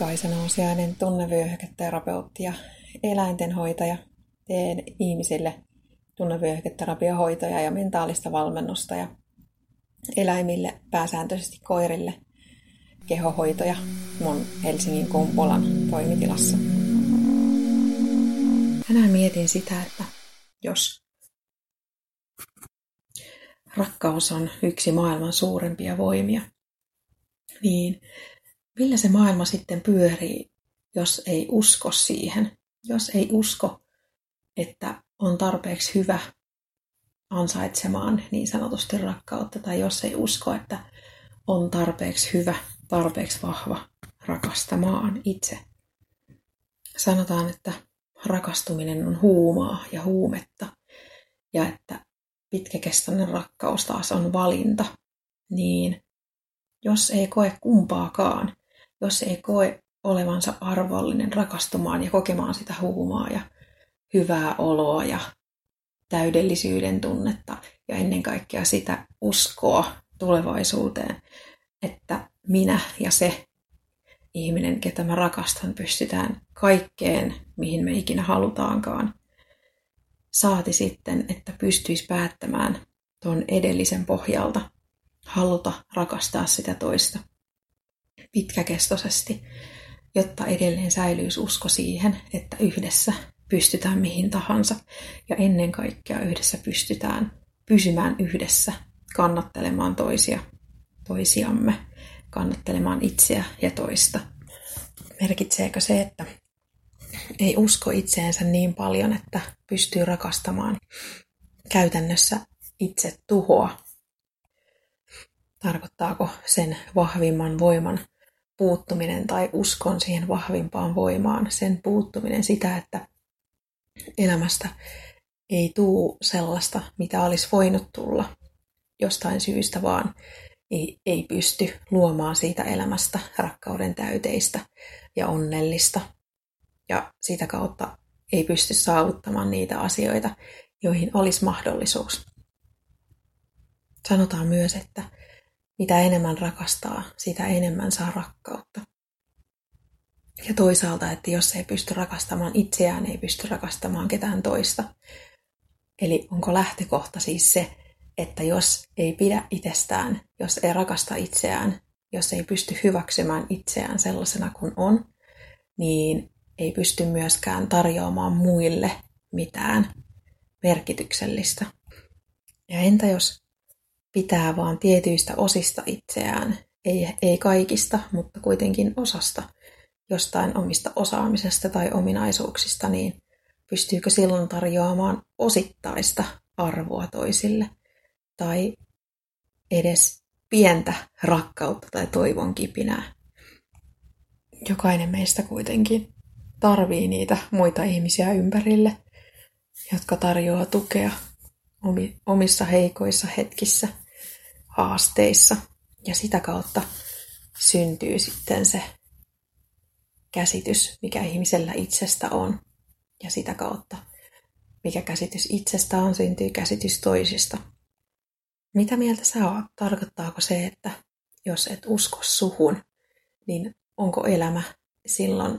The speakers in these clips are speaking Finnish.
Kaisa Nousiainen, tunnevyöhyketerapeutti ja eläintenhoitaja. Teen ihmisille tunnevyöhyketerapiohoitoja ja mentaalista valmennusta ja eläimille, pääsääntöisesti koirille, kehohoitoja mun Helsingin Kumpulan toimitilassa. Tänään mietin sitä, että jos rakkaus on yksi maailman suurempia voimia, niin millä se maailma sitten pyörii, jos ei usko siihen? Jos ei usko, että on tarpeeksi hyvä ansaitsemaan niin sanotusti rakkautta, tai jos ei usko, että on tarpeeksi hyvä, tarpeeksi vahva rakastamaan itse. Sanotaan, että rakastuminen on huumaa ja huumetta, ja että pitkäkestoinen rakkaus taas on valinta, niin jos ei koe kumpaakaan, jos ei koe olevansa arvollinen rakastumaan ja kokemaan sitä huumaa ja hyvää oloa ja täydellisyyden tunnetta ja ennen kaikkea sitä uskoa tulevaisuuteen, että minä ja se ihminen, ketä mä rakastan, pystytään kaikkeen, mihin me ikinä halutaankaan. Saati sitten, että pystyisi päättämään tuon edellisen pohjalta, haluta rakastaa sitä toista pitkäkestoisesti, jotta edelleen säilyisi usko siihen, että yhdessä pystytään mihin tahansa ja ennen kaikkea yhdessä pystytään pysymään yhdessä, kannattelemaan toisia, toisiamme, kannattelemaan itseä ja toista. Merkitseekö se, että ei usko itseensä niin paljon, että pystyy rakastamaan käytännössä itse tuhoa? Tarkoittaako sen vahvimman voiman puuttuminen tai uskon siihen vahvimpaan voimaan, sen puuttuminen sitä, että elämästä ei tuu sellaista, mitä olisi voinut tulla jostain syystä, vaan ei, ei pysty luomaan siitä elämästä rakkauden täyteistä ja onnellista. Ja sitä kautta ei pysty saavuttamaan niitä asioita, joihin olisi mahdollisuus. Sanotaan myös, että mitä enemmän rakastaa, sitä enemmän saa rakkautta. Ja toisaalta, että jos ei pysty rakastamaan itseään, ei pysty rakastamaan ketään toista. Eli onko lähtökohta siis se, että jos ei pidä itsestään, jos ei rakasta itseään, jos ei pysty hyväksymään itseään sellaisena kuin on, niin ei pysty myöskään tarjoamaan muille mitään merkityksellistä. Ja entä jos pitää vaan tietyistä osista itseään, ei, ei kaikista, mutta kuitenkin osasta, jostain omista osaamisesta tai ominaisuuksista, niin pystyykö silloin tarjoamaan osittaista arvoa toisille? Tai edes pientä rakkautta tai toivon kipinää. Jokainen meistä kuitenkin tarvii niitä muita ihmisiä ympärille, jotka tarjoaa tukea omissa heikoissa hetkissä, haasteissa. Ja sitä kautta syntyy sitten se käsitys, mikä ihmisellä itsestä on. Ja sitä kautta, mikä käsitys itsestä on, syntyy käsitys toisista. Mitä mieltä sä oot? Tarkoittaako se, että jos et usko suhun, niin onko elämä silloin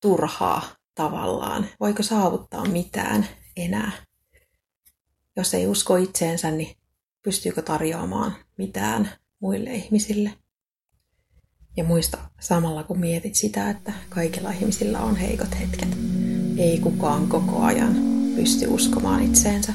turhaa tavallaan? Voiko saavuttaa mitään enää? Jos ei usko itseensä, niin pystyykö tarjoamaan mitään muille ihmisille? Ja muista samalla, kun mietit sitä, että kaikilla ihmisillä on heikot hetket. Ei kukaan koko ajan pysty uskomaan itseensä.